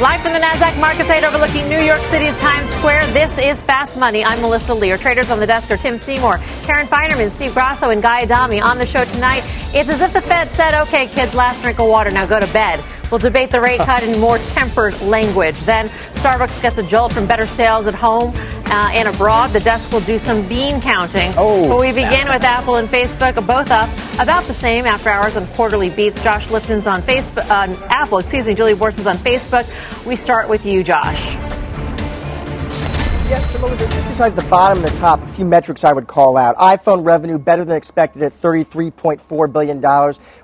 Live from the NASDAQ market site overlooking New York City's Times Square, this is Fast Money. I'm Melissa Lee. Our traders on the desk are Tim Seymour, Karen Finerman, Steve Grasso, and Guy Adami. On the show tonight, it's as if the Fed said, okay, kids, last drink of water, now go to bed. We'll debate the rate cut in more tempered language. Then Starbucks gets a jolt from better sales at home uh, and abroad. The desk will do some bean counting. Oh, but we begin with Apple and Facebook, both up about the same after hours on quarterly beats. Josh Lipton's on Facebook, on Apple, excuse me. Julie Boorstin's on Facebook. We start with you, Josh. Besides the bottom and the top, a few metrics I would call out. iPhone revenue better than expected at $33.4 billion.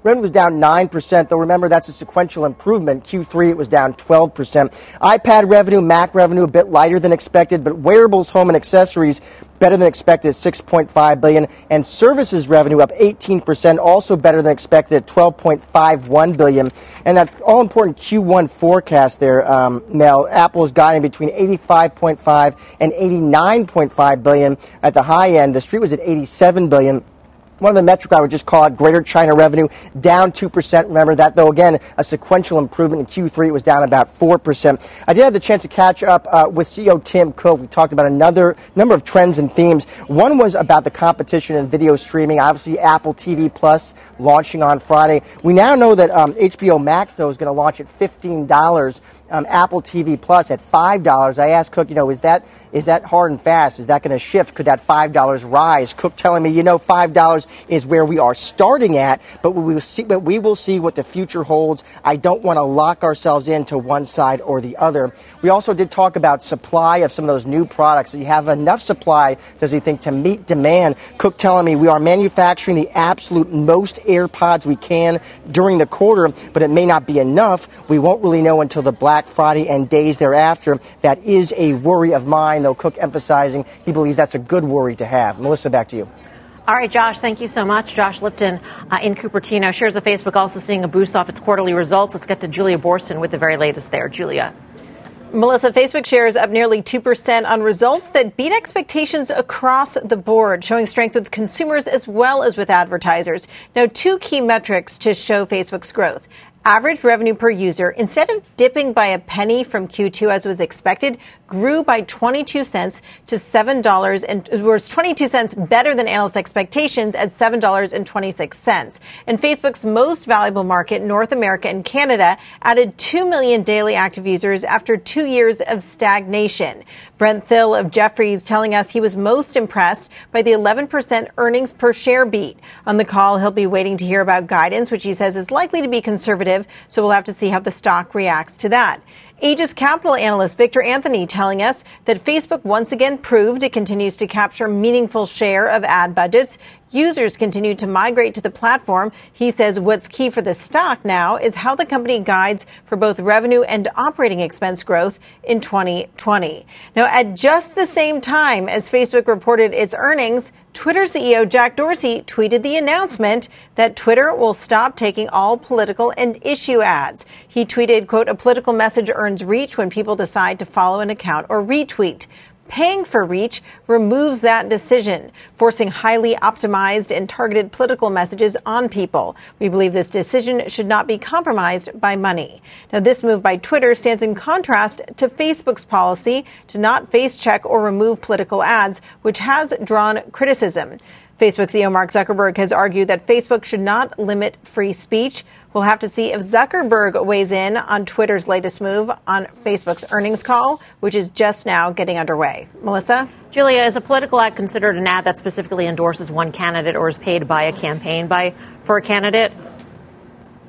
Revenue was down 9%, though remember that's a sequential improvement. Q3 it was down 12%. iPad revenue, Mac revenue a bit lighter than expected, but wearables, home, and accessories better than expected at 6.5 billion. And services revenue up 18% also better than expected at 12.51 billion. And that all important q1 forecast there um, mel apple guiding between 85.5 and 89.5 billion. At the high end the street was at 87 billion one of the metric I would just call out Greater China revenue down 2%. Remember that, though, again, a sequential improvement in Q3. It was down about 4%. I did have the chance to catch up uh, with CEO Tim Cook. We talked about another number of trends and themes. One was about the competition in video streaming. Obviously, Apple TV Plus launching on Friday. We now know that um, HBO Max, though, is going to launch at $15 um, Apple TV Plus at five dollars. I asked Cook, you know, is that is that hard and fast? Is that going to shift? Could that five dollars rise? Cook telling me, you know, five dollars is where we are starting at, but we will see. But we will see what the future holds. I don't want to lock ourselves into one side or the other. We also did talk about supply of some of those new products. Do you have enough supply, does he think, to meet demand? Cook telling me we are manufacturing the absolute most AirPods we can during the quarter, but it may not be enough. We won't really know until the Black Black Friday and days thereafter. That is a worry of mine, though Cook emphasizing he believes that's a good worry to have. Melissa, back to you. All right, Josh, thank you so much. Josh Lipton uh, in Cupertino. Shares of Facebook also seeing a boost off its quarterly results. Let's get to Julia Boorstin with the very latest there. Julia. Melissa, Facebook shares up nearly 2% on results that beat expectations across the board, showing strength with consumers as well as with advertisers. Now, two key metrics to show Facebook's growth average revenue per user, instead of dipping by a penny from Q2 as was expected, grew by 22 cents to $7 and was 22 cents better than analyst expectations at $7.26. And Facebook's most valuable market, North America and Canada, added 2 million daily active users after two years of stagnation. Brent Thill of Jefferies telling us he was most impressed by the 11% earnings per share beat. On the call, he'll be waiting to hear about guidance, which he says is likely to be conservative. So we'll have to see how the stock reacts to that. Aegis Capital analyst Victor Anthony telling us that Facebook once again proved it continues to capture meaningful share of ad budgets. Users continue to migrate to the platform. He says what's key for the stock now is how the company guides for both revenue and operating expense growth in 2020. Now, at just the same time as Facebook reported its earnings, Twitter CEO Jack Dorsey tweeted the announcement that Twitter will stop taking all political and issue ads. He tweeted, quote, a political message earns reach when people decide to follow an account or retweet. Paying for reach removes that decision, forcing highly optimized and targeted political messages on people. We believe this decision should not be compromised by money. Now, this move by Twitter stands in contrast to Facebook's policy to not face check or remove political ads, which has drawn criticism. Facebook CEO Mark Zuckerberg has argued that Facebook should not limit free speech. We'll have to see if Zuckerberg weighs in on Twitter's latest move on Facebook's earnings call, which is just now getting underway. Melissa? Julia, is a political ad considered an ad that specifically endorses one candidate or is paid by a campaign by for a candidate?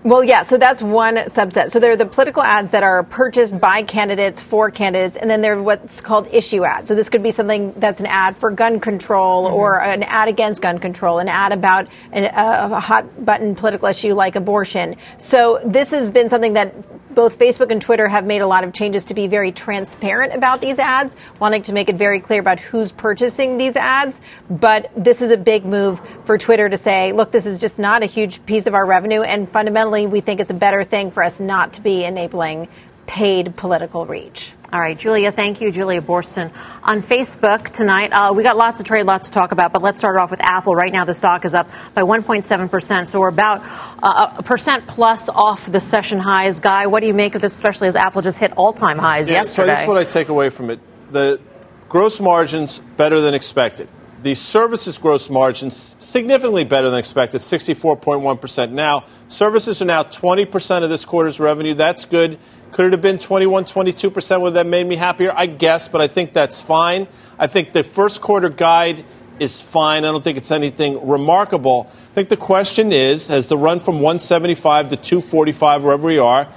Well, yeah, so that's one subset. So there are the political ads that are purchased by candidates for candidates, and then there are what's called issue ads. So this could be something that's an ad for gun control mm-hmm. or an ad against gun control, an ad about an, a hot button political issue like abortion. So this has been something that both Facebook and Twitter have made a lot of changes to be very transparent about these ads, wanting to make it very clear about who's purchasing these ads. But this is a big move for Twitter to say, look, this is just not a huge piece of our revenue. And fundamentally, we think it's a better thing for us not to be enabling paid political reach. All right, Julia, thank you. Julia Boorstin on Facebook tonight. Uh, we got lots of trade, lots to talk about, but let's start off with Apple. Right now, the stock is up by 1.7%, so we're about uh, a percent plus off the session highs. Guy, what do you make of this, especially as Apple just hit all time highs yeah, yesterday? So this is what I take away from it. The gross margins better than expected. The services gross margins significantly better than expected, 64.1% now. Services are now 20% of this quarter's revenue. That's good. Could it have been 21, 22%? Would that made me happier? I guess, but I think that's fine. I think the first quarter guide is fine. I don't think it's anything remarkable. I think the question is has the run from 175 to 245, wherever we are,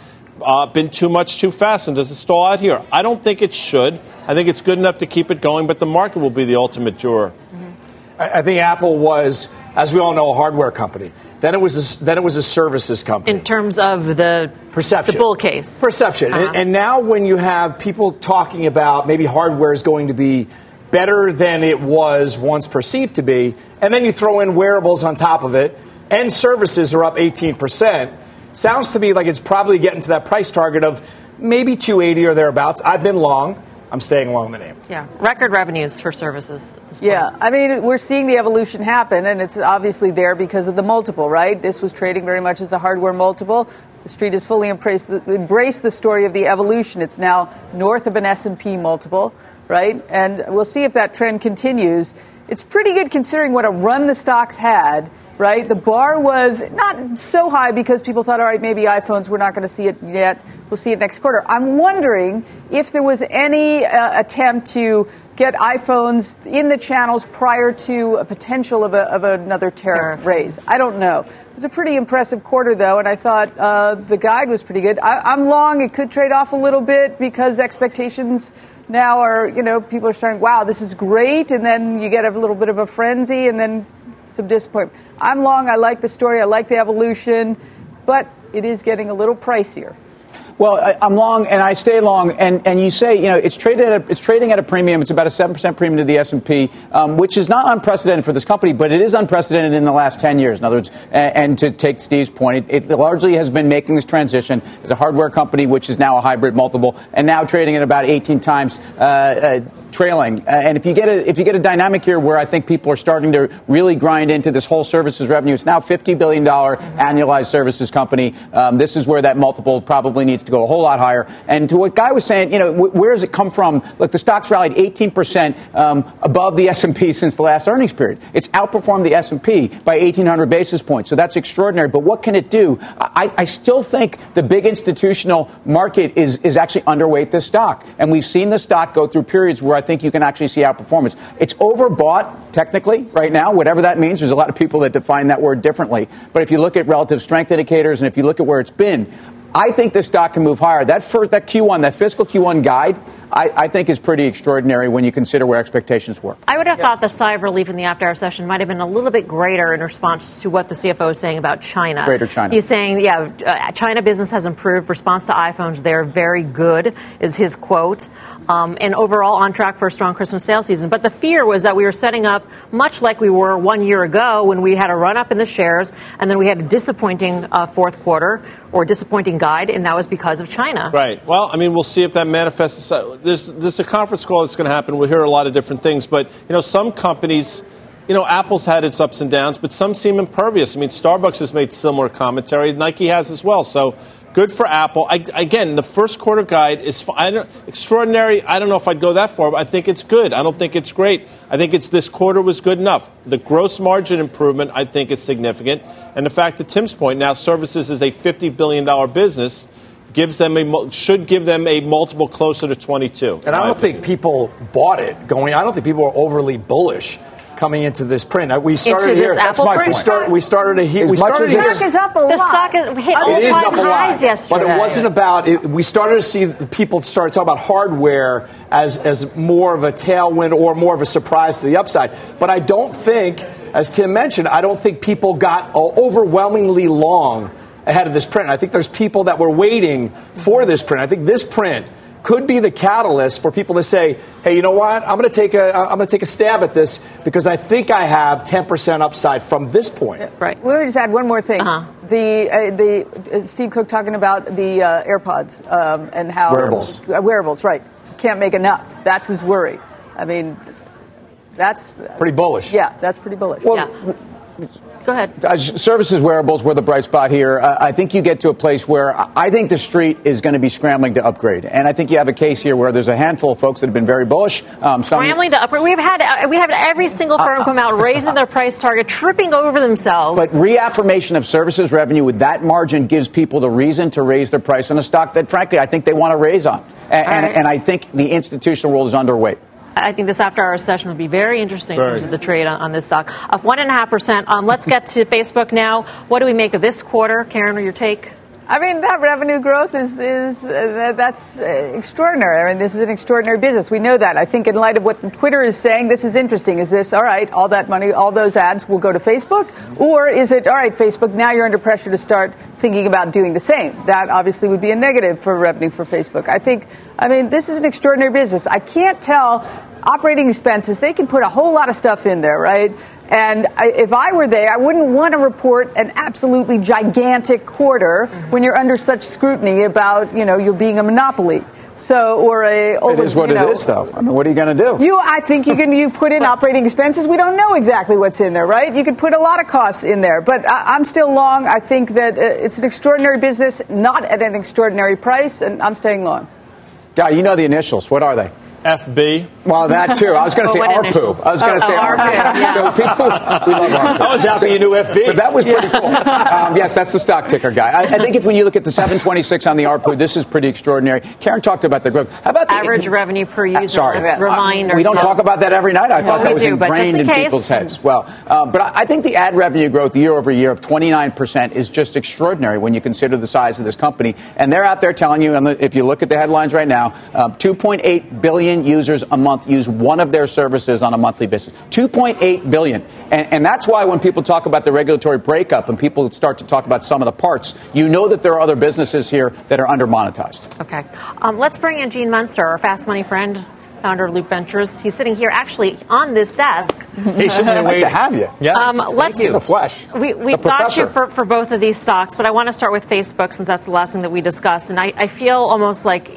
uh, been too much too fast? And does it stall out here? I don't think it should. I think it's good enough to keep it going, but the market will be the ultimate juror. Mm-hmm. I think Apple was, as we all know, a hardware company. Then it was a, then it was a services company. In terms of the perception, the bull case, perception, uh-huh. and, and now when you have people talking about maybe hardware is going to be better than it was once perceived to be, and then you throw in wearables on top of it, and services are up 18 percent. Sounds to me like it's probably getting to that price target of maybe 280 or thereabouts. I've been long. I'm staying along the name. Yeah, record revenues for services. Yeah, I mean, we're seeing the evolution happen, and it's obviously there because of the multiple, right? This was trading very much as a hardware multiple. The street has fully embraced the, embraced the story of the evolution. It's now north of an S&P multiple, right? And we'll see if that trend continues. It's pretty good considering what a run the stocks had right? The bar was not so high because people thought, all right, maybe iPhones, we're not going to see it yet. We'll see it next quarter. I'm wondering if there was any uh, attempt to get iPhones in the channels prior to a potential of, a, of another tariff raise. I don't know. It was a pretty impressive quarter, though, and I thought uh, the guide was pretty good. I, I'm long. It could trade off a little bit because expectations now are, you know, people are saying, wow, this is great. And then you get a little bit of a frenzy and then some disappointment. I'm long. I like the story. I like the evolution, but it is getting a little pricier. Well, I, am long and I stay long, and, and you say you know it's traded at a, it's trading at a premium. It's about a seven percent premium to the S and P, um, which is not unprecedented for this company, but it is unprecedented in the last ten years. In other words, and, and to take Steve's point, it, it, largely has been making this transition as a hardware company, which is now a hybrid multiple, and now trading at about 18 times. Uh, uh, trailing. Uh, and if you get a if you get a dynamic here where I think people are starting to really grind into this whole services revenue, it's now fifty billion dollar annualized services company. Um, this is where that multiple probably needs to go a whole lot higher. And to what Guy was saying, you know, wh- where does it come from? Look, the stock's rallied eighteen percent um, above the S and P since the last earnings period. It's outperformed the S and P by eighteen hundred basis points. So that's extraordinary. But what can it do? I, I still think the big institutional market is is actually underweight this stock, and we've seen the stock go through periods where I think you can actually see outperformance. It's overbought technically right now, whatever that means. There's a lot of people that define that word differently. But if you look at relative strength indicators and if you look at where it's been, I think this stock can move higher. That first, that Q1, that fiscal Q1 guide, I, I, think is pretty extraordinary when you consider where expectations were. I would have yeah. thought the sigh of relief in the after hour session might have been a little bit greater in response to what the CFO is saying about China. Greater China. He's saying, yeah, uh, China business has improved. Response to iPhones, they're very good, is his quote. Um, and overall on track for a strong Christmas sales season. But the fear was that we were setting up much like we were one year ago when we had a run up in the shares and then we had a disappointing uh, fourth quarter or disappointing guide, and that was because of China. Right. Well, I mean, we'll see if that manifests. There's, there's a conference call that's going to happen. We'll hear a lot of different things. But, you know, some companies, you know, Apple's had its ups and downs, but some seem impervious. I mean, Starbucks has made similar commentary. Nike has as well. So good for Apple. I, again, the first quarter guide is I extraordinary. I don't know if I'd go that far, but I think it's good. I don't think it's great. I think it's this quarter was good enough. The gross margin improvement, I think, is significant, and the fact that Tim's point now, services is a fifty billion dollar business gives them a should give them a multiple closer to 22. And I don't think people bought it going. I don't think people are overly bullish coming into this print. Uh, We started Into here. this That's my print? We, start, we started a here. As We started as stock is up a lot. The stock is hit all-time up a lot. highs yesterday. But it wasn't about. It, we started to see people start talking about hardware as as more of a tailwind or more of a surprise to the upside. But I don't think, as Tim mentioned, I don't think people got uh, overwhelmingly long ahead of this print. I think there's people that were waiting for this print. I think this print could be the catalyst for people to say, "Hey, you know what? I'm going to take a I'm going to take a stab at this because I think I have 10% upside from this point." Right. Let me just add one more thing. Uh-huh. The uh, the uh, Steve Cook talking about the uh, AirPods um, and how Wearables. uh, wearables, right? Can't make enough. That's his worry. I mean, that's Pretty bullish. yeah, that's pretty bullish. Well, Yeah. Go ahead. Uh, services wearables were the bright spot here. Uh, I think you get to a place where I- think the street is going to be scrambling to upgrade, and I think you have a case here where there's a handful of folks that have been very bullish. Um, some- Scrambling to upgrade. We've had uh, we have every single firm come out raising their price target, tripping over themselves. But reaffirmation of services revenue with that margin gives people the reason to raise their price on a stock that, frankly, I think they want to raise on. And, and, and I think the institutional world is underweight. I think this after hour session will be very interesting in terms of the trade on, on this stock. Up one and a half percent. Um, let's get to Facebook now. What do we make of this quarter, Karen? Or your take? I mean, that revenue growth is, is uh, that's uh, extraordinary. I mean, this is an extraordinary business. We know that. I think, in light of what Twitter is saying, this is interesting. Is this, all right, all that money, all those ads will go to Facebook? Or is it, all right, Facebook, now you're under pressure to start thinking about doing the same? That obviously would be a negative for revenue for Facebook. I think, I mean, this is an extraordinary business. I can't tell operating expenses, they can put a whole lot of stuff in there, right? And I, if I were there, I wouldn't want to report an absolutely gigantic quarter when you're under such scrutiny about, you know, you're being a monopoly. So, or a. It is what it know, is, though. I mean, what are you going to do? You, I think you can. You put in operating expenses. We don't know exactly what's in there, right? You could put a lot of costs in there, but I, I'm still long. I think that uh, it's an extraordinary business, not at an extraordinary price, and I'm staying long. Guy, you know the initials. What are they? FB. Well, that too. I was going to say Well, what ARPU. I was going to Oh, say oh, ARPU. ARPU, yeah. So people, we love ARPU. I was happy you knew FB. But that was pretty cool. Um, yes, that's the stock ticker guy. I, I think if when you look at the 726 on the ARPU, this is pretty extraordinary. Karen talked about the growth. How about the Average revenue per Uh, user. sorry, Let's remind Uh, we don't ourselves. talk about that every night. I thought we that was do, ingrained in in, case. people's heads. Well, uh, but I, I think the ad revenue growth year over year of 29 percent is just extraordinary when you consider the size of this company. And they're out there telling you, and if you look at the headlines right now, um, 2.8 billion users a month use one of their services on a monthly basis. 2.8 billion, and, and that's why when people talk about the regulatory breakup and people start to talk about some of the parts, you know that there are other businesses here that are under monetized. Okay. Um, let's bring in Gene Munster, our fast money friend, founder of Loop Ventures. He's sitting here actually on this desk. Patiently Nice waiting. to have you. Yeah. Um, let's, In the flesh. We, we've got you for, for both of these stocks, but I want to start with Facebook since that's the last thing that we discussed. And I, I feel almost like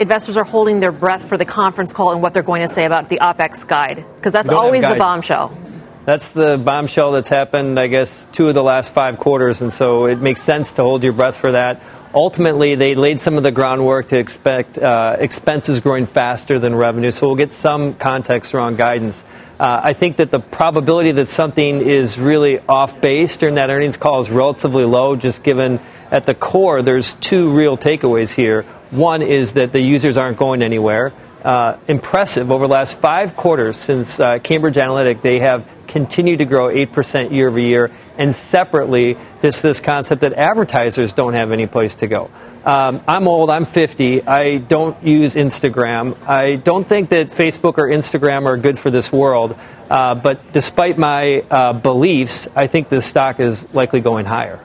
investors are holding their breath for the conference call and what they're going to say about the OPEX guide, because that's We don't have always the bombshell. That's the bombshell that's happened, I guess, two of the last five quarters, and so it makes sense to hold your breath for that. Ultimately, they laid some of the groundwork to expect uh, expenses growing faster than revenue, so we'll get some context around guidance. Uh, I think that the probability that something is really off base during that earnings call is relatively low, just given at the core, there's two real takeaways here. One is that the users aren't going anywhere. Uh, impressive over the last five quarters since uh, Cambridge Analytica, they have continued to grow 8% year over year. And separately, this this concept that advertisers don't have any place to go. Um, I'm old. I'm 50. I don't use Instagram. I don't think that Facebook or Instagram are good for this world. Uh, but despite my uh, beliefs, I think this stock is likely going higher.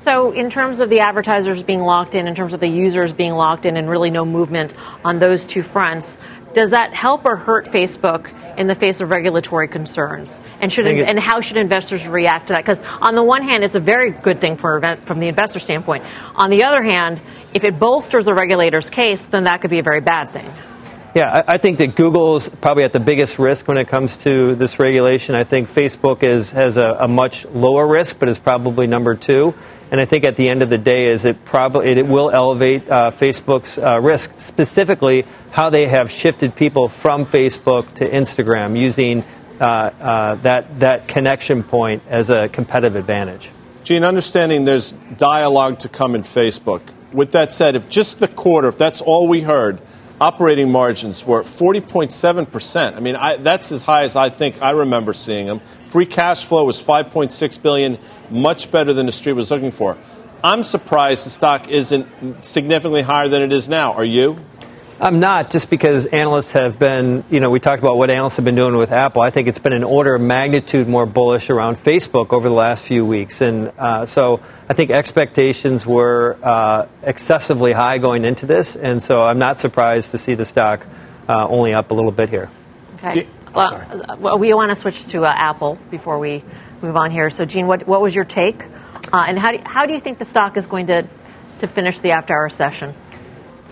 So, in terms of the advertisers being locked in, in terms of the users being locked in, and really no movement on those two fronts, does that help or hurt Facebook in the face of regulatory concerns? And should it- and how should investors react to that? Because on the one hand, it's a very good thing for event, from the investor standpoint. On the other hand, if it bolsters a regulator's case, then that could be a very bad thing. Yeah, I, I think that Google is probably at the biggest risk when it comes to this regulation. I think Facebook is, has a, a much lower risk, but is probably number two. And I think at the end of the day, is it probably it will elevate uh, Facebook's uh, risk, specifically how they have shifted people from Facebook to Instagram using uh, uh, that that connection point as a competitive advantage. Gene, understanding there's dialogue to come in Facebook. With that said, if just the quarter, if that's all we heard, operating margins were 40.7%. I mean, I, that's as high as I think I remember seeing them. Free cash flow was 5.6 billion, much better than the street was looking for. I'm surprised the stock isn't significantly higher than it is now. Are you? I'm not, just because analysts have been, you know, we talked about what analysts have been doing with Apple. I think it's been an order of magnitude more bullish around Facebook over the last few weeks. And uh, so I think expectations were uh, excessively high going into this. And so I'm not surprised to see the stock uh, only up a little bit here. Okay. Well, well, we want to switch to uh, Apple before we move on here. So, Gene, what, what was your take? Uh, and how do, how do you think the stock is going to, to finish the after hour session?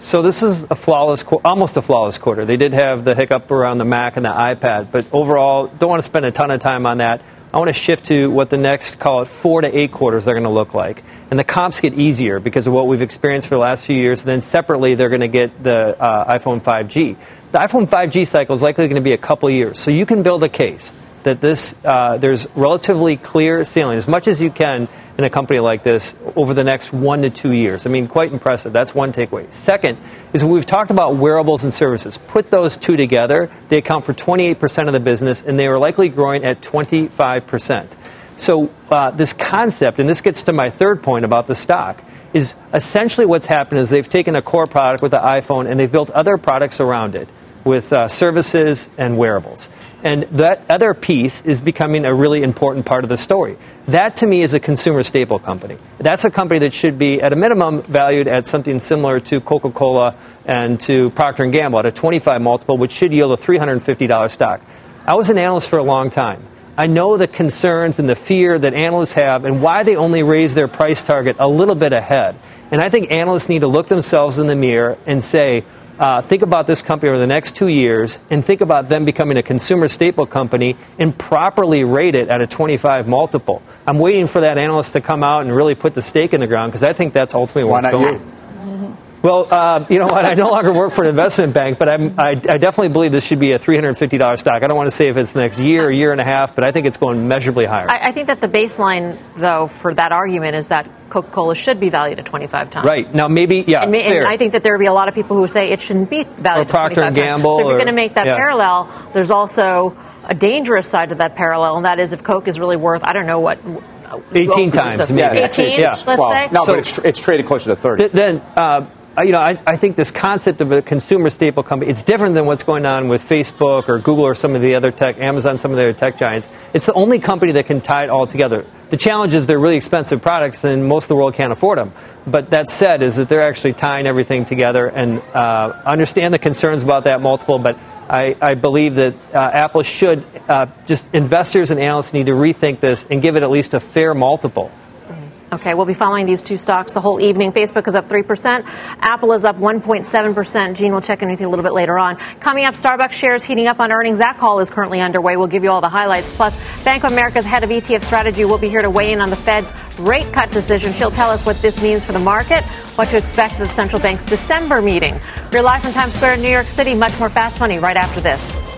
So this is a flawless, almost a flawless quarter. They did have the hiccup around the Mac and the iPad, but overall, don't want to spend a ton of time on that. I want to shift to what the next, call it four to eight quarters, are going to look like. And the comps get easier because of what we've experienced for the last few years. And then separately, they're going to get the uh, iPhone 5G. The iPhone 5G cycle is likely going to be a couple years. So you can build a case that this uh, there's relatively clear ceiling as much as you can in a company like this over the next one to two years. I mean, quite impressive. That's one takeaway. Second is we've talked about wearables and services. Put those two together, they account for 28% of the business, and they are likely growing at 25%. So, uh, this concept, and this gets to my third point about the stock, is essentially what's happened is they've taken a core product with the iPhone and they've built other products around it with uh, services and wearables. And that other piece is becoming a really important part of the story. That to me is a consumer staple company. That's a company that should be at a minimum valued at something similar to Coca-Cola and to Procter & Gamble at a 25 multiple, which should yield a $350 stock. I was an analyst for a long time. I know the concerns and the fear that analysts have and why they only raise their price target a little bit ahead. And I think analysts need to look themselves in the mirror and say, uh, think about this company over the next two years and think about them becoming a consumer staple company and properly rate it at a 25 multiple. I'm waiting for that analyst to come out and really put the stake in the ground because I think that's ultimately what's going. You? Well, uh, you know what? I no longer work for an investment bank, but I'm, I, I definitely believe this should be a $350 stock. I don't want to say if it's the next year, year and a half, but I think it's going measurably higher. I, I think that the baseline, though, for that argument is that Coca Cola should be valued at 25 times. Right. Now, maybe, yeah. And, fair. and I think that there would be a lot of people who say it shouldn't be valued or Procter at 25 and Gamble. Times. So if you're going to make that yeah. parallel, there's also a dangerous side to that parallel, and that is if Coke is really worth, I don't know what. 18 times, maybe. 18, Yeah. let's well, say? no, So- but it's, tr- it's traded closer to 30. Th- then uh, you know I, I think this concept of a consumer staple company it's different than what's going on with facebook or google or some of the other tech amazon some of the other tech giants. It's the only company that can tie it all together. The challenge is they're really expensive products and most of the world can't afford them but that said is that they're actually tying everything together and uh, understand the concerns about that multiple but I, I believe that uh, Apple should uh, just investors and analysts need to rethink this and give it at least a fair multiple. Okay, we'll be following these two stocks the whole evening. Facebook is up 3%. Apple is up 1.7%. Gene will check in with you a little bit later on. Coming up, Starbucks shares heating up on earnings. That call is currently underway. We'll give you all the highlights. Plus, Bank of America's head of ETF strategy will be here to weigh in on the Fed's rate cut decision. She'll tell us what this means for the market, what to expect at the central bank's December meeting. We're live from Times Square in New York City. Much more fast money right after this.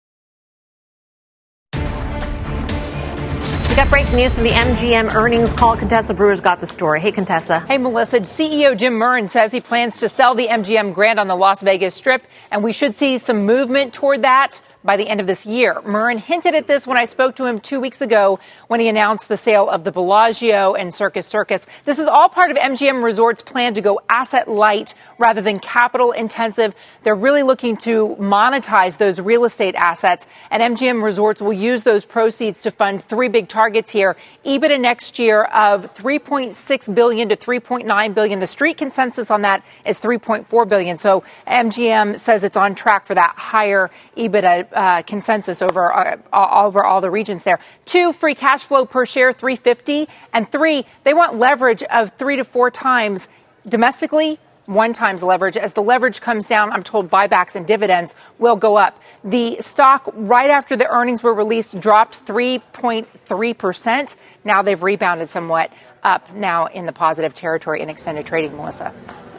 Got breaking news from the MGM earnings call. Contessa Brewer's got the story. Hey, Contessa. Hey, Melissa. CEO Jim Murren says he plans to sell the MGM Grand on the Las Vegas Strip, and we should see some movement toward that by the end of this year. Murren hinted at this when I spoke to him two weeks ago when he announced the sale of the Bellagio and Circus Circus. This is all part of MGM Resorts' plan to go asset light rather than capital intensive. They're really looking to monetize those real estate assets, and MGM Resorts will use those proceeds to fund three big targets here. EBITDA next year of 3.6 billion to 3.9 billion. The street consensus on that is 3.4 billion. So MGM says it's on track for that higher EBITDA uh, consensus over uh, over all the regions there. Two, free cash flow per share 350, and three, they want leverage of three to four times domestically. One times leverage. As the leverage comes down, I'm told buybacks and dividends will go up. The stock, right after the earnings were released, dropped 3.3%. Now they've rebounded somewhat up now in the positive territory in extended trading, Melissa.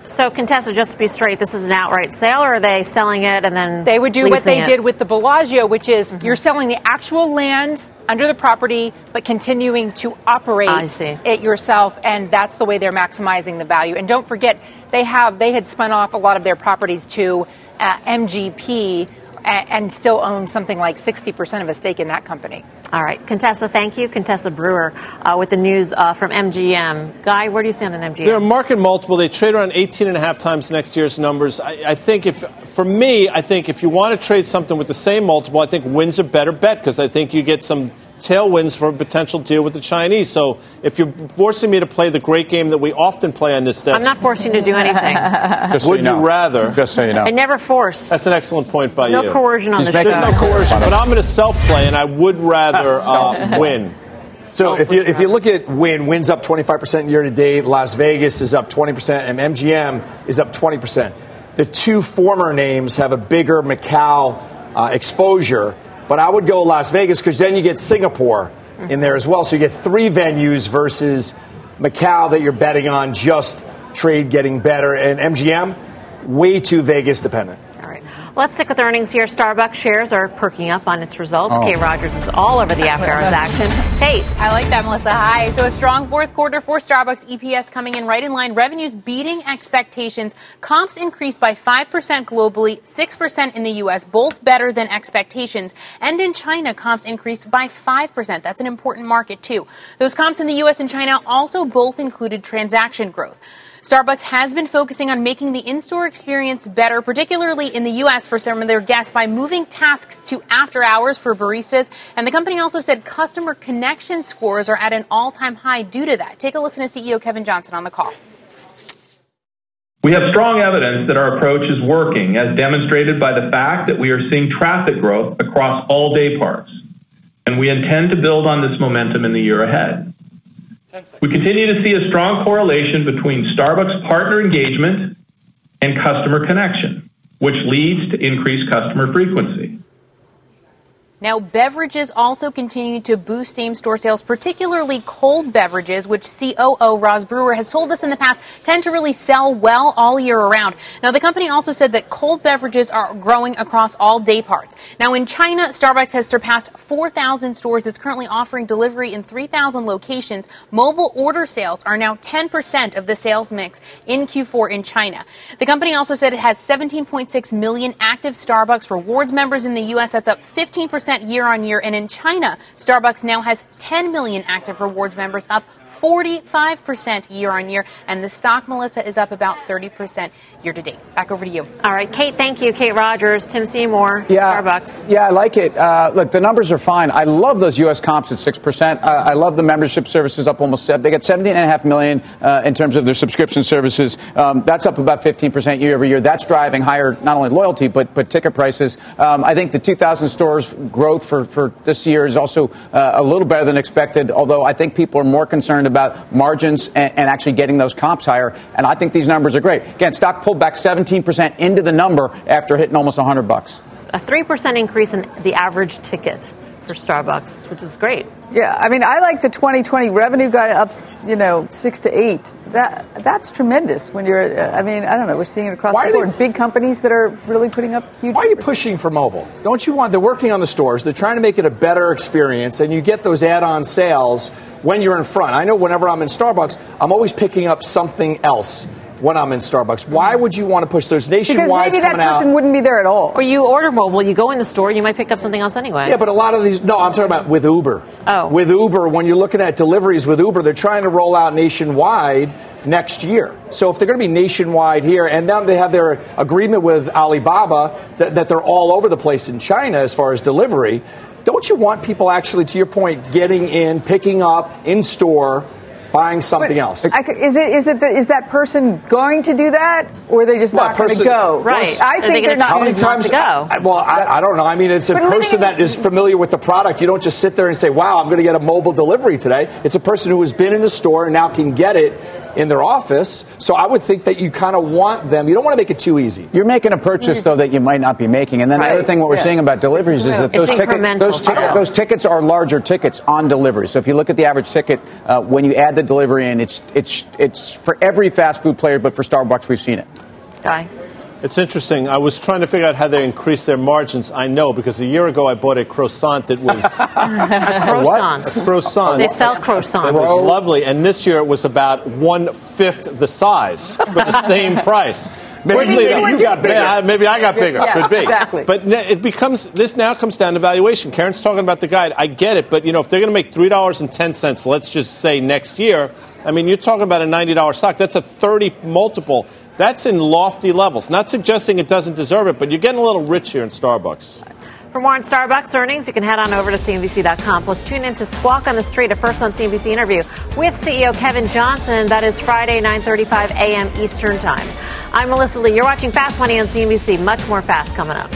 So, Contessa, just to be straight, this is an outright sale, or are they selling it and then they would do what they it? did with the Bellagio, which is mm-hmm. you're selling the actual land under the property, but continuing to operate it yourself, and that's the way they're maximizing the value. And don't forget, they have they had spun off a lot of their properties to uh, MGP and still own something like 60% of a stake in that company. All right. Contessa, thank you. Contessa Brewer uh, with the news uh, from MGM. Guy, where do you stand on MGM? They're a market multiple. They trade around 18 and a half times next year's numbers. I, I think if, for me, I think if you want to trade something with the same multiple, I think Wynn's a better bet because I think you get some tailwinds for a potential deal with the Chinese. So if you're forcing me to play the great game that we often play on this desk, I'm not forcing you to do anything. Just would so you, know. you, rather? Just so you know, I never force. That's an excellent point by There's you. No coercion on the show. There's no coercion, but I'm going to self play, and I would rather uh, Wynn. So if you if you look at Wynn, Wynn's up 25% year to date. Las Vegas is up 20%, and MGM is up 20%. The two former names have a bigger Macau uh, exposure, but I would go Las Vegas because then you get Singapore in there as well. So you get three venues versus Macau that you're betting on just trade getting better. And MGM, way too Vegas dependent. Let's stick with earnings here. Starbucks shares are perking up on its results. Oh. Kate Rogers is all over the after hours action. Kate. I like that, Melissa. Hi. So a strong fourth quarter for Starbucks EPS coming in right in line. Revenues beating expectations. Comps increased by 5% globally, 6% in the U.S., both better than expectations. And in China, comps increased by 5%. That's an important market, too. Those comps in the U.S. and China also both included transaction growth. Starbucks has been focusing on making the in store experience better, particularly in the U.S. for some of their guests by moving tasks to after hours for baristas. And the company also said customer connection scores are at an all time high due to that. Take a listen to CEO Kevin Johnson on the call. We have strong evidence that our approach is working, as demonstrated by the fact that we are seeing traffic growth across all day parts. And we intend to build on this momentum in the year ahead. We continue to see a strong correlation between Starbucks partner engagement and customer connection, which leads to increased customer frequency. Now, beverages also continue to boost same store sales, particularly cold beverages, which COO Roz Brewer has told us in the past tend to really sell well all year around. Now, the company also said that cold beverages are growing across all day parts. Now, in China, Starbucks has surpassed 4,000 stores. It's currently offering delivery in 3,000 locations. Mobile order sales are now 10% of the sales mix in Q4 in China. The company also said it has 17.6 million active Starbucks rewards members in the U.S. That's up 15% percent year on year. And in China, Starbucks now has 10 million active rewards members, up 45% year on year. And the stock, Melissa, is up about 30% year to date. Back over to you. All right, Kate, thank you. Kate Rogers, Tim Seymour, yeah, Starbucks. Yeah, I like it. Uh, look, the numbers are fine. I love those U.S. comps at 6%. Uh, I love the membership services up almost 7 They got 17.5 million uh, in terms of their subscription services. Um, that's up about 15% year over year. That's driving higher not only loyalty, but, but ticket prices. Um, I think the 2,000 stores growth for, for this year is also uh, a little better than expected, although I think people are more concerned about margins and, and, actually getting those comps higher. And I think these numbers are great. Again, stock pulled back 17% into the number after hitting almost 100 bucks. A 3% increase in the average ticket for Starbucks, which is great. Yeah, I mean, I like the 2020 revenue guy up, you know, six to eight. That that's tremendous. When you're, uh, I mean, I don't know, we're seeing it across Why the board. They, Big companies that are really putting up huge. Why are you pushing for mobile? Don't you want? They're working on the stores. They're trying to make it a better experience, and you get those add-on sales when you're in front. I know whenever I'm in Starbucks, I'm always picking up something else when I'm in Starbucks. Why would you want to push? There's nationwide because maybe that person out. wouldn't be there at all. Or you order mobile, you go in the store, you might pick up something else anyway. Yeah, but a lot of these. No, I'm talking about with Uber. Oh. With Uber, when you're looking at deliveries with Uber, they're trying to roll out nationwide next year. So if they're going to be nationwide here, and now they have their agreement with Alibaba that, that they're all over the place in China as far as delivery, don't you want people actually, to your point, getting in, picking up in store? Buying something else. I is it is it the, is that person going to do that, or are they just Well, not going to go? Right. I Are they think they're not How going many to times? to go. I, well, I, I don't know. I mean, it's a But person that is familiar with the product. You don't just sit there and say, "Wow, I'm going to get a mobile delivery today." It's a person who has been in a store and now can get it in their office. So I would think that you kind of want them. You don't want to make it too easy. You're making a purchase though that you might not be making, and then the other thing what we're Yeah. seeing about deliveries is that It's those tickets, those, tic- still. those tickets are larger tickets on delivery. So if you look at the average ticket, uh, when you add the delivery in, it's it's it's for every fast food player, but for Starbucks we've seen it. Guy. It's interesting. I was trying to figure out how they increase their margins. I know because a year ago I bought a croissant that was Croissants. a croissant. They sell It croissants. was lovely, and this year it was about one fifth the size for the same price. Maybe Quickly, you though- were just bigger. Yeah, maybe I got bigger. Yeah, Could be. exactly. But it becomes this now comes down to valuation. Karen's talking about the guide. I get it, but you know if they're going to make three dollars and ten cents, let's just say next year. I mean, you're talking about a ninety dollars stock. That's a thirty multiple. That's in lofty levels. Not suggesting it doesn't deserve it, but you're getting a little rich here in Starbucks. For more on Starbucks earnings, you can head on over to CNBC.com. Plus, tune in to Squawk on the Street, a first on CNBC interview with CEO Kevin Johnson. That is Friday, 9.35 a.m. Eastern Time. I'm Melissa Lee. You're watching Fast Money on CNBC. Much more fast coming up.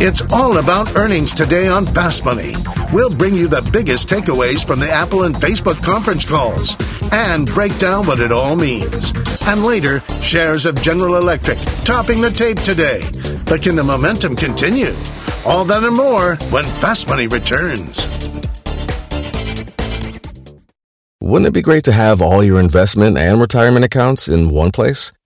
It's all about earnings today on Fast Money. We'll bring you the biggest takeaways from the Apple and Facebook conference calls and break down what it all means. And later, shares of General Electric topping the tape today. But can the momentum continue? All that and more when Fast Money returns. Wouldn't it be great to have all your investment and retirement accounts in one place?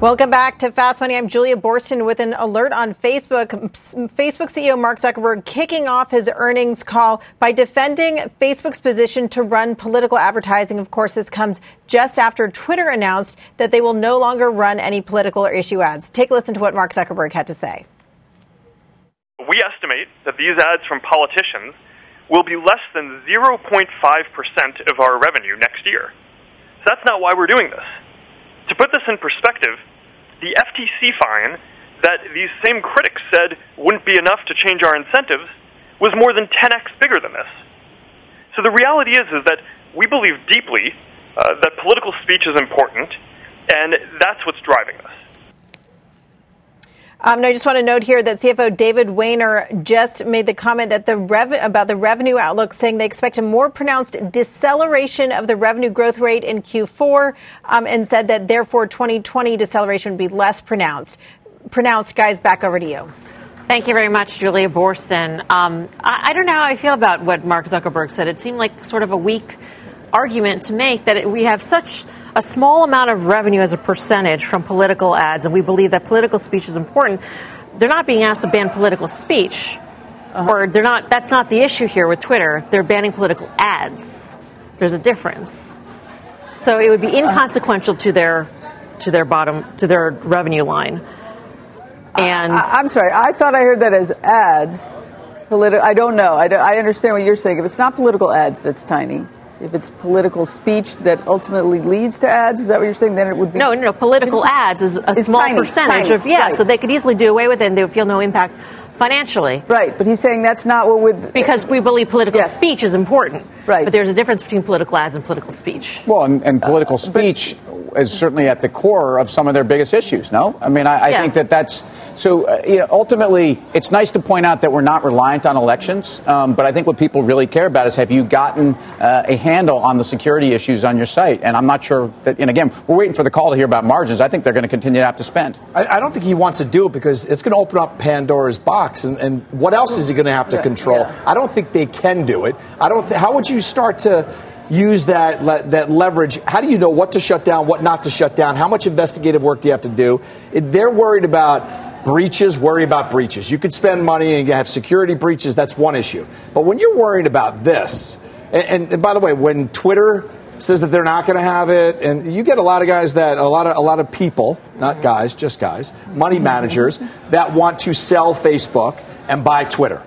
Welcome back to Fast Money. I'm Julia Boorstin with an alert on Facebook. Facebook CEO Mark Zuckerberg kicking off his earnings call by defending Facebook's position to run political advertising. Of course, this comes just after Twitter announced that they will no longer run any political or issue ads. Take a listen to what Mark Zuckerberg had to say. We estimate that these ads from politicians will be less than 0.5% of our revenue next year. So that's not why we're doing this. To put this in perspective, the FTC fine that these same critics said wouldn't be enough to change our incentives was more than 10x bigger than this. So the reality is, is that we believe deeply uh, that political speech is important, and that's what's driving this. Um, and I just want to note here that CFO David Wehner just made the comment that the rev- about the revenue outlook, saying they expect a more pronounced deceleration of the revenue growth rate in Q4, um, and said that therefore 2020 deceleration would be less pronounced. Pronounced, guys. Back over to you. Thank you very much, Julia Boorstin. Um, I, I, don't know how I feel about what Mark Zuckerberg said. It seemed like sort of a weak argument to make that it, we have such a small amount of revenue as a percentage from political ads, and we believe that political speech is important. They're not being asked to ban political speech, uh-huh. or they're not. That's not the issue here with Twitter. They're banning political ads. There's a difference. So it would be inconsequential to their to their bottom to their revenue line. And I, am sorry, I thought I heard that as ads. Politi- I don't know. I, don't, I understand what you're saying. If it's not political ads, that's tiny. If it's political speech that ultimately leads to ads, is that what you're saying? Then it would be no, no, no. Political ads is a It's small tiny, percentage tiny, of yeah, right. so they could easily do away with it, and they would feel no impact financially. Right, but he's saying that's not what would because we believe political Yes. speech is important. Right. but there's a difference between political ads and political speech. Well, and, and political uh, speech is certainly at the core of some of their biggest issues. No, I mean, I, I Yeah. think that that's so. Uh, you know, ultimately, it's nice to point out that we're not reliant on elections, um, but I think what people really care about is have you gotten uh, a handle on the security issues on your site? And I'm not sure that. And again, we're waiting for the call to hear about margins. I think they're going to continue to have to spend. I, I don't think he wants to do it because it's going to open up Pandora's box, and, and what else is he going to have to Yeah, control? yeah. I don't think they can do it. I don't. Th- how would you start to use that that leverage? How do you know what to shut down, what not to shut down? How much investigative work do you have to do? They're worried about breaches. Worry about breaches. You could spend money and you have security breaches. That's one issue. But when you're worried about this, and, and, and by the way, when Twitter says that they're not going to have it, and you get a lot of guys that a lot of a lot of people, not guys, just guys, money managers that want to sell Facebook and buy Twitter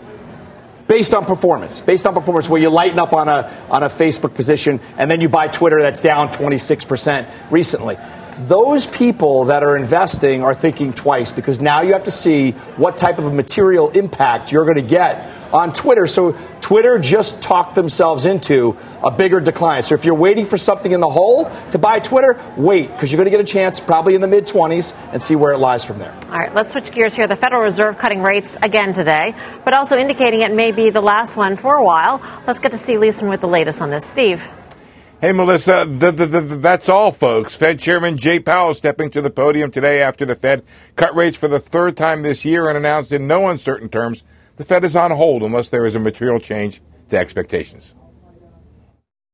based on performance, based on performance, where you lighten up on a on a Facebook position and then you buy Twitter that's down 26 percent recently. Those people that are investing are thinking twice because now you have to see what type of a material impact you're going to get on Twitter. So Twitter just talked themselves into a bigger decline. So if you're waiting for something in the hole to buy Twitter, wait because you're going to get a chance probably in the mid 20s and see where it lies from there. All right, let's switch gears here. The Federal Reserve cutting rates again today, but also indicating it may be the last one for a while. Let's get to Steve Liesman with the latest on this. Steve. Hey, Melissa, th th th that's all, folks. Fed Chairman Jay Powell stepping to the podium today after the Fed cut rates for the third time this year and announced in no uncertain terms the Fed is on hold unless there is a material change to expectations.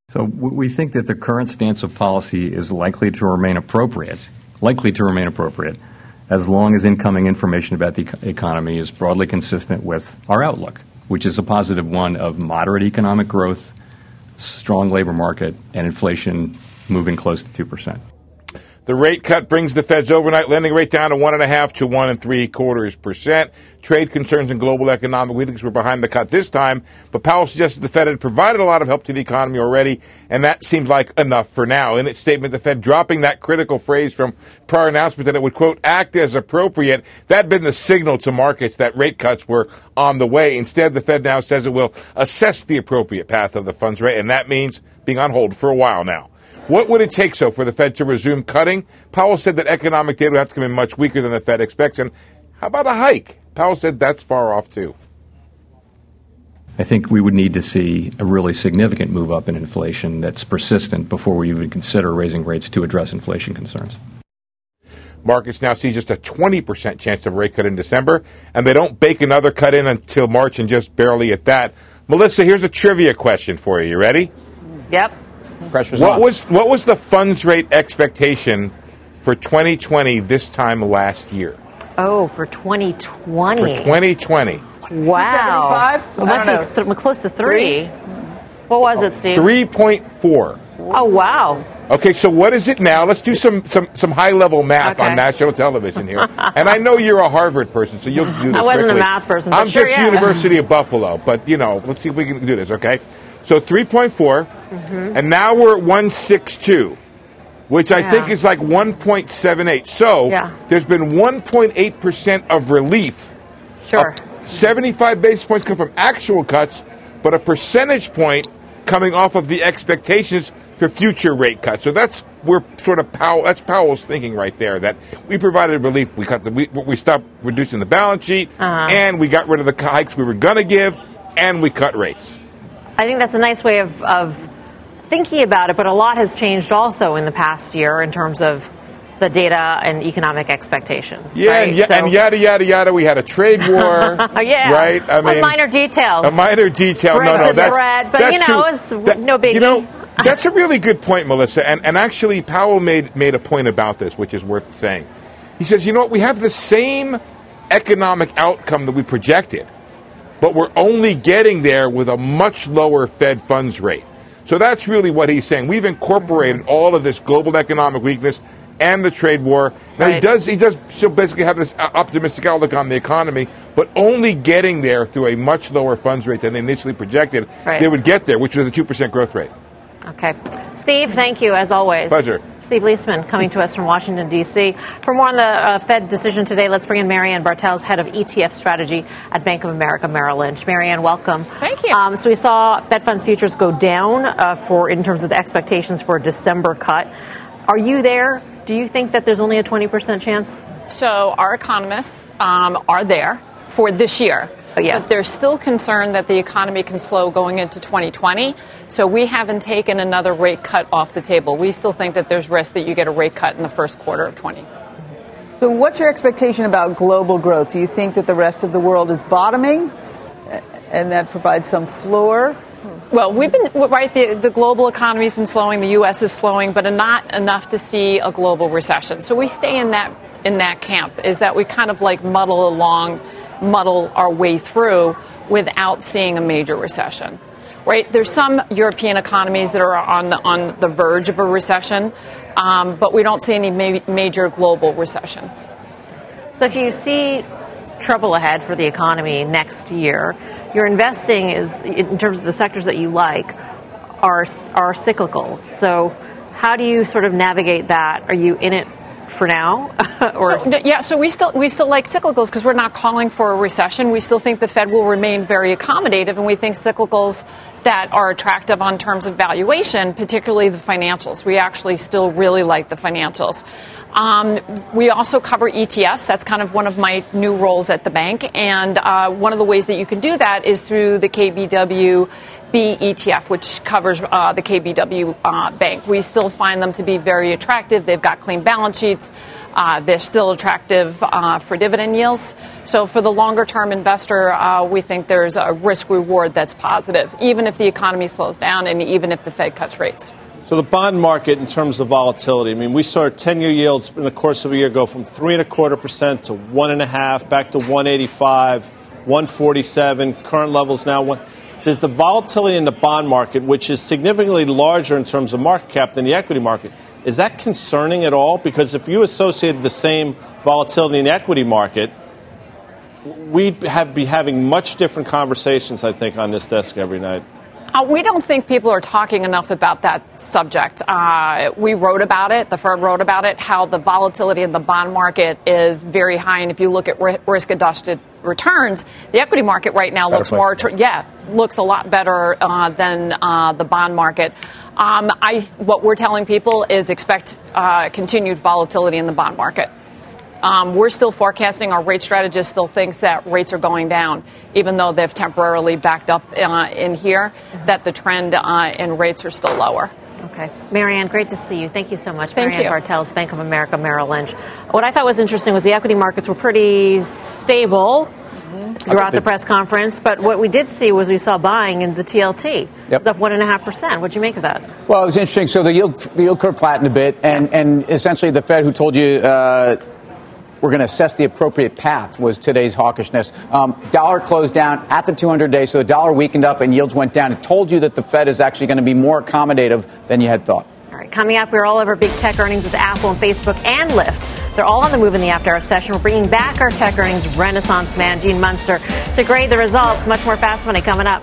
So we think that the current stance of policy is likely to remain appropriate, likely to remain appropriate, as long as incoming information about the economy is broadly consistent with our outlook, which is a positive one of moderate economic growth, strong labor market, and inflation moving close to 2%. The rate cut brings the Fed's overnight lending rate down to one and a half to one and three quarters percent. Trade concerns and global economic weakness were behind the cut this time, but Powell suggested the Fed had provided a lot of help to the economy already, and that seemed like enough for now. In its statement, the Fed dropping that critical phrase from prior announcement that it would quote act as appropriate. That had been the signal to markets that rate cuts were on the way. Instead, the Fed now says it will assess the appropriate path of the funds rate, and that means being on hold for a while now. What would it take, so, for the Fed to resume cutting? Powell said that economic data would have to come in much weaker than the Fed expects. And how about a hike? Powell said that's far off, too. I think we would need to see a really significant move up in inflation that's persistent before we even consider raising rates to address inflation concerns. Markets now see just a 20% chance of a rate cut in December, and they don't bake another cut in until March and just barely at that. Melissa, here's a trivia question for you. You ready? Yep. Pressure's What on. was what was the funds rate expectation for 2020 this time last year? Oh, for 2020. For 2020, Wow. 275? It must I be th- close to three. What was it, Steve? 3.4. Oh, wow. Okay, so what is it now? Let's do some some, some high level math Okay. on national television here. and I know you're a Harvard person, so you'll do this I wasn't a math person, I'm sure, just yeah. University of Buffalo, but you know, let's see if we can do this. Okay, so 3.4, Mm-hmm. and now we're at 162, which I think is like 1.78. So Yeah. there's been 1.8 percent of relief. Sure. 75 basis points come from actual cuts, but a percentage point coming off of the expectations for future rate cuts. So that's where sort of Powell. That's Powell's thinking right there. That we provided relief, we cut the we, we stopped reducing the balance sheet, Uh-huh. and we got rid of the hikes we were going to give, and we cut rates. I think that's a nice way of, of thinking about it, but a lot has changed also in the past year in terms of the data and economic expectations. Yeah, right? and, ya- So- and yada yada yada. We had a trade war. yeah. right. I mean, minor details. A minor detail. No, no, that's bread, but, that's you know, true. it's That- no biggie. You know, that's a really good point, Melissa. And and actually, Powell made made a point about this, which is worth saying. He says, you know what, we have the same economic outcome that we projected, but we're only getting there with a much lower Fed funds rate. So that's really what he's saying. We've incorporated all of this global economic weakness and the trade war. Now he does he does so basically have this uh, optimistic outlook on the economy, but only getting there through a much lower funds rate than they initially projected. Right. They would get there, which was a two percent growth rate. Okay. Steve, thank you as always. Pleasure. Steve Liesman coming to us from Washington, D.C. For more on the uh, Fed decision today, let's bring in Marianne Bartels, head of ETF strategy at Bank of America Merrill Lynch. Marianne, welcome. Thank you. Um, so we saw Fed funds futures go down uh, for in terms of the expectations for a December cut. Are you there? Do you think that there's only a 20% chance? So our economists um, are there for this year. Oh, yeah. But they're still concerned that the economy can slow going into 2020. So we haven't taken another rate cut off the table. We still think that there's risk that you get a rate cut in the first quarter of 20. So, what's your expectation about global growth? Do you think that the rest of the world is bottoming and that provides some floor? Well, we've been right. The, the global economy's been slowing. The U.S. is slowing, but not enough to see a global recession. So we stay in that in that camp. Is that we kind of like muddle along muddle our way through without seeing a major recession. Right? There's some European economies that are on the, on the verge of a recession, um, but we don't see any ma- major global recession. So if you see trouble ahead for the economy next year, your investing is in terms of the sectors that you like are are cyclical. So how do you sort of navigate that? Are you in it for now? or so, yeah, so we still we still like cyclicals because we're not calling for a recession. We still think the Fed will remain very accommodative, and we think cyclicals that are attractive on terms of valuation, particularly the financials. We actually still really like the financials. Um, we also cover ETFs. That's kind of one of my new roles at the bank. And uh, one of the ways that you can do that is through the KBW B ETF, which covers uh, the KBW uh, bank. We still find them to be very attractive. They've got clean balance sheets. Uh, they're still attractive uh, for dividend yields. So, for the longer term investor, uh, we think there's a risk reward that's positive, even if the economy slows down and even if the Fed cuts rates. So the bond market, in terms of volatility, I mean, we saw 10-year yields in the course of a year go from three and a quarter percent to 1.5, back to 185, 147. Current levels now one. There's the volatility in the bond market, which is significantly larger in terms of market cap than the equity market. Is that concerning at all? Because if you associated the same volatility in the equity market, we'd have, be having much different conversations, I think, on this desk every night. Uh, we don't think people are talking enough about that subject. Uh, we wrote about it, the firm wrote about it, how the volatility in the bond market is very high. And if you look at risk adjusted returns, the equity market right now better looks more, tr- yeah, looks a lot better uh, than uh, the bond market. Um, I, what we're telling people is expect uh, continued volatility in the bond market. Um, we're still forecasting. Our rate strategist still thinks that rates are going down, even though they've temporarily backed up uh, in here. Mm-hmm. That the trend uh, in rates are still lower. Okay. Marianne, great to see you. Thank you so much. Thank Marianne you. Bartels, Bank of America Merrill Lynch. What I thought was interesting was the equity markets were pretty stable mm-hmm. throughout the press conference, but what we did see was we saw buying in the TLT. Yep. It was up 1.5%. What do you make of that? Well, it was interesting. So the yield, the yield curve flattened a bit, and, yeah. and essentially the Fed, who told you uh, we're going to assess the appropriate path was today's hawkishness. Um, dollar closed down at the 200 day, so the dollar weakened up and yields went down. It told you that the Fed is actually going to be more accommodative than you had thought. All right, coming up, we're all over big tech earnings with Apple and Facebook and Lyft. They're all on the move in the after hour session. We're bringing back our tech earnings renaissance man, Gene Munster, to grade the results. Much more fast money coming up.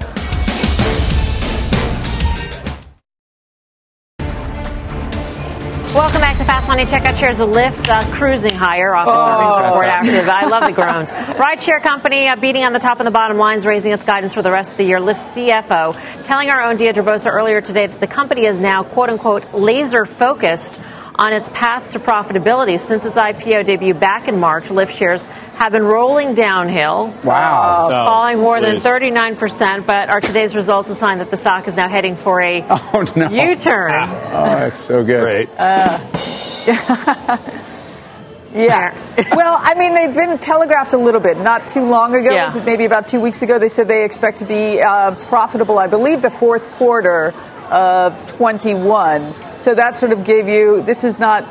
To Fast Money. Check out shares of Lyft uh, cruising higher off its oh, earnings report active. I love the groans. Rideshare company uh, beating on the top and the bottom lines, raising its guidance for the rest of the year. Lyft CFO telling our own Deirdre Bosa earlier today that the company is now quote unquote laser focused on its path to profitability. Since its IPO debut back in March, Lyft shares have been rolling downhill. Wow. Uh, no, falling more please. than 39%, but are today's results a sign that the stock is now heading for a oh, no. U-turn? Oh, that's so good. Uh, yeah. well, I mean, they've been telegraphed a little bit. Not too long ago, yeah. maybe about two weeks ago, they said they expect to be uh, profitable, I believe, the fourth quarter of 21. So that sort of gave you, this is not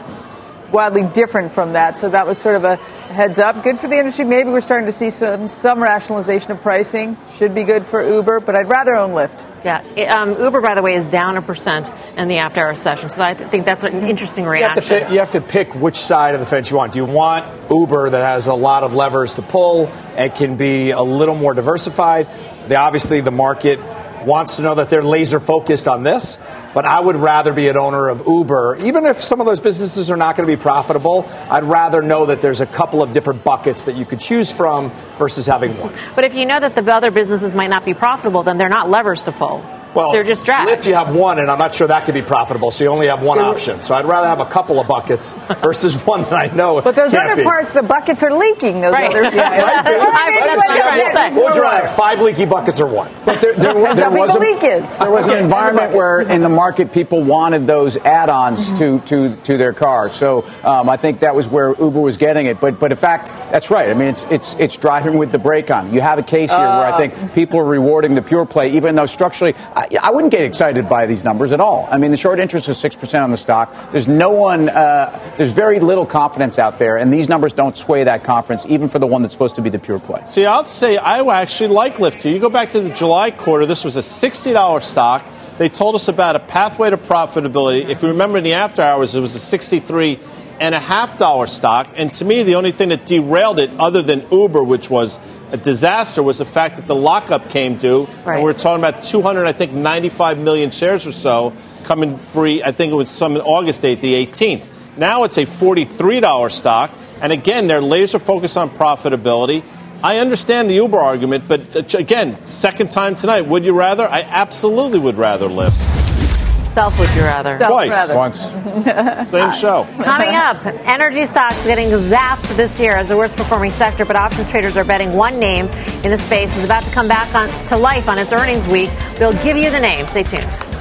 wildly different from that. So that was sort of a heads up. Good for the industry. Maybe we're starting to see some, some rationalization of pricing. Should be good for Uber, but I'd rather own Lyft. Yeah. Um, Uber, by the way, is down a percent in the after hour session. So I think that's an interesting reaction. You have, pick, you have, to pick, which side of the fence you want. Do you want Uber that has a lot of levers to pull and can be a little more diversified? They, obviously, the market wants to know that they're laser focused on this. But I would rather be an owner of Uber, even if some of those businesses are not going to be profitable. I'd rather know that there's a couple of different buckets that you could choose from versus having one. But if you know that the other businesses might not be profitable, then they're not levers to pull. Well, they're just drafts. Lyft, you have one, and I'm not sure that could be profitable. So you only have one option. So I'd rather have a couple of buckets versus one that I know. But those can't other be. parts, the buckets are leaking. Those Right. other, yeah, Right, dude. I mean, Right, what- so you have yeah, one- Would you rather five leaky buckets or one? But there, there, How there big was the a, leak is. there was an environment where in the market people wanted those add-ons to, to, to their car. So um, I think that was where Uber was getting it. But but in fact, that's right. I mean, it's it's it's driving with the brake on. You have a case here where I think people are rewarding the pure play, even though structurally, I, I wouldn't get excited by these numbers at all. I mean, the short interest is six percent on the stock. There's no one. Uh, there's very little confidence out there, and these numbers don't sway that confidence, even for the one that's supposed to be the pure play. See, I'll say I actually like Lyft. You go back to the July quarter, this was a $60 stock. They told us about a pathway to profitability. If you remember in the after hours, it was a 63 and a half dollar stock. And to me, the only thing that derailed it, other than Uber, which was a disaster, was the fact that the lockup came due. Right. And we're talking about 200, I think, 95 million shares or so coming free. I think it was some August 8th, the 18th. Now it's a $43 stock. And again, they're laser focused on profitability. I understand the Uber argument, but uh, again, second time tonight, would you rather? I absolutely would rather Lyft. Self would you rather? Twice. Once. Same uh, show. Coming up, energy stocks getting zapped this year as the worst performing sector, but options traders are betting one name in the space is about to come back on, to life on its earnings week. We'll give you the name. Stay tuned.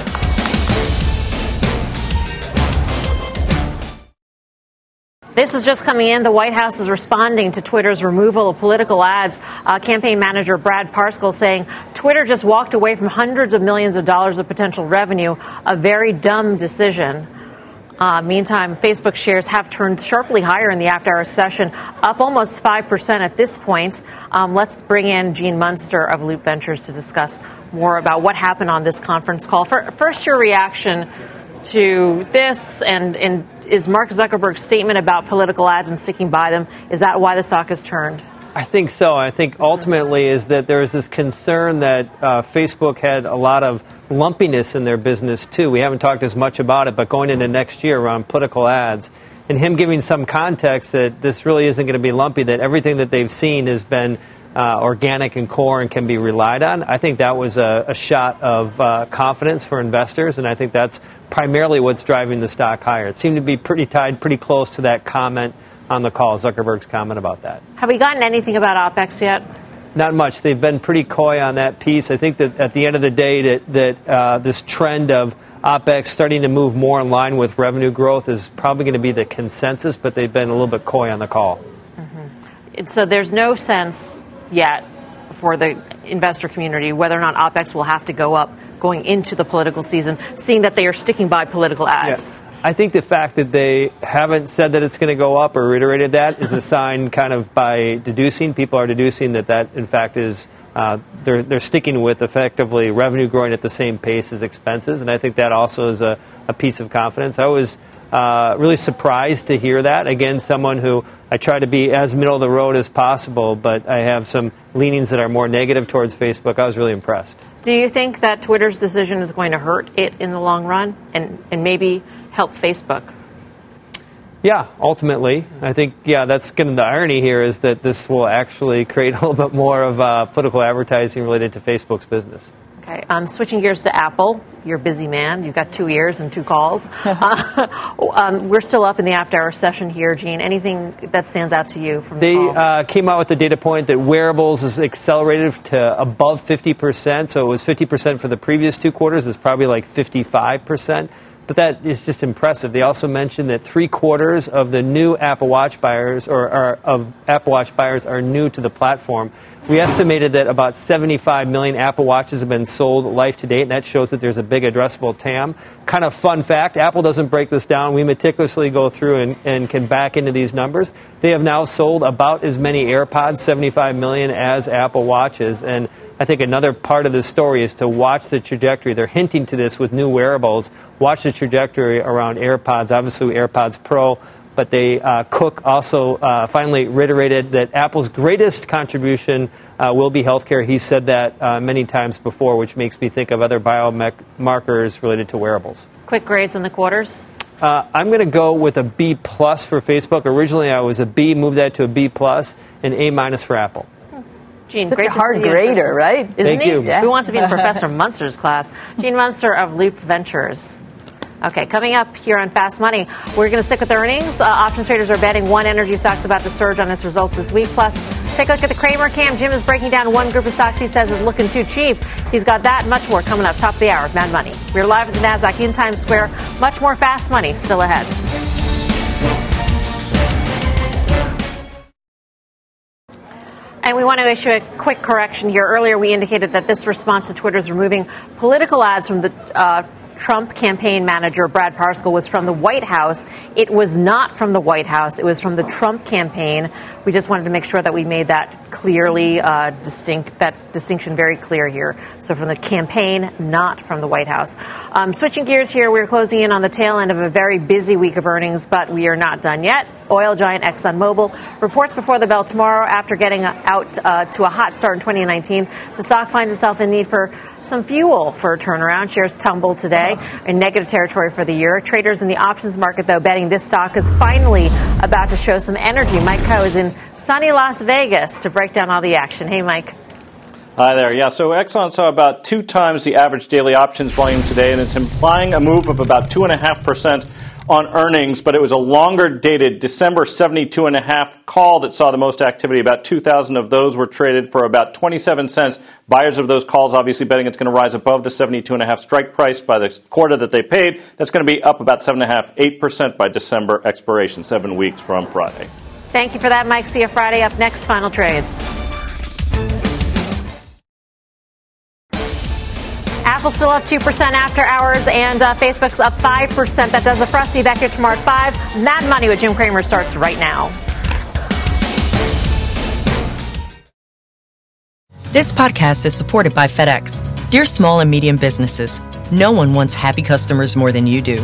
This is just coming in. The White House is responding to Twitter's removal of political ads. Uh, campaign manager Brad Parscale saying Twitter just walked away from hundreds of millions of dollars of potential revenue. A very dumb decision. Uh, meantime, Facebook shares have turned sharply higher in the after hours session, up almost 5% at this point. Um, let's bring in Gene Munster of Loop Ventures to discuss more about what happened on this conference call. For, first, your reaction to this and, and is Mark Zuckerberg's statement about political ads and sticking by them, is that why the stock has turned? I think so. I think ultimately is that there is this concern that uh, Facebook had a lot of lumpiness in their business too. We haven't talked as much about it, but going into next year around political ads, and him giving some context that this really isn't going to be lumpy. That everything that they've seen has been uh, organic and core and can be relied on. I think that was a, a shot of uh, confidence for investors, and I think that's primarily what's driving the stock higher. It seemed to be pretty tied, pretty close to that comment on the call, Zuckerberg's comment about that. Have we gotten anything about OPEX yet? Not much. They've been pretty coy on that piece. I think that at the end of the day, that, that uh, this trend of OPEX starting to move more in line with revenue growth is probably going to be the consensus, but they've been a little bit coy on the call. And So there's no sense yet for the investor community whether or not OPEX will have to go up going into the political season, seeing that they are sticking by political ads. I think the fact that they haven't said that it's going to go up or reiterated that is a sign, kind of by deducing. People are deducing that that, in fact, is uh, they're they're sticking with effectively revenue growing at the same pace as expenses, and I think that also is a, a piece of confidence. I was uh, really surprised to hear that. Again, someone who I try to be as middle of the road as possible, but I have some leanings that are more negative towards Facebook. I was really impressed. Do you think that Twitter's decision is going to hurt it in the long run and, and maybe help Facebook? Yeah, ultimately, I think yeah, that's kind of the irony here is that this will actually create a little bit more of uh, political advertising related to Facebook's business. Okay, um, switching gears to Apple. You're a busy man. You've got two ears and two calls. uh, um, we're still up in the after-hour session here, Gene. Anything that stands out to you from the They uh, came out with the data point that wearables is accelerated to above 50%. So it was 50% for the previous two quarters. It's probably like 55%. But that is just impressive. They also mentioned that three quarters of the new Apple Watch buyers or, of Apple Watch buyers are new to the platform. We estimated that about 75 million Apple Watches have been sold life to date, and that shows that there's a big addressable TAM. Kind of fun fact Apple doesn't break this down. We meticulously go through and, and can back into these numbers. They have now sold about as many AirPods, 75 million, as Apple Watches. And I think another part of this story is to watch the trajectory. They're hinting to this with new wearables. Watch the trajectory around AirPods, obviously AirPods Pro, But they, uh, Cook also uh, finally reiterated that Apple's greatest contribution uh, will be healthcare. He said that uh, many times before, which makes me think of other biomarkers related to wearables. Quick grades on the quarters. Uh, I'm going to go with a B plus for Facebook. Originally, I was a B, moved that to a B plus, and A minus for Apple. Gene, Such great a hard to see you in grader, right? Isn't Thank he? you. Who wants to be in Professor Munster's class? Gene Munster of Loop Ventures. Okay, coming up here on Fast Money, we're going to stick with earnings. Uh, options traders are betting one energy stock's about to surge on its results this week. Plus, take a look at the Cramer cam. Jim is breaking down one group of stocks he says is looking too cheap. He's got that much more coming up top of the hour of Mad Money. We're live at the NASDAQ in Times Square. Much more Fast Money still ahead. And we want to issue a quick correction here. Earlier, we indicated that this response to Twitter's removing political ads from the uh, Trump campaign manager, Brad Parscale, was from the White House. It was not from the White House. It was from the Trump campaign. We just wanted to make sure that we made that clearly uh, distinct, that distinction very clear here. So from the campaign, not from the White House. Um, switching gears here, we're closing in on the tail end of a very busy week of earnings, but we are not done yet. Oil giant ExxonMobil reports before the bell tomorrow after getting out uh, to a hot start in 2019. The stock finds itself in need for some fuel for a turnaround. Shares tumbled today in negative territory for the year. Traders in the options market, though, betting this stock is finally about to show some energy. Mike Khouw is in sunny Las Vegas to break down all the action. Hey, Mike. Hi there. Yeah, so Exxon saw about two times the average daily options volume today, and it's implying a move of about 2.5% on earnings, but it was a longer dated December 72 and a half call that saw the most activity. About 2,000 of those were traded for about 27 cents. Buyers of those calls obviously betting it's going to rise above the 72 and a half strike price by the quarter that they paid. That's going to be up about 7.5%, 8% by December expiration, seven weeks from Friday. Thank you for that, Mike. See you Friday. Up next, final trades. Apple's still up 2% after hours, and uh, Facebook's up 5%. That does it for us. See you back here tomorrow at 5. Mad Money with Jim Cramer starts right now. This podcast is supported by FedEx. Dear small and medium businesses, no one wants happy customers more than you do.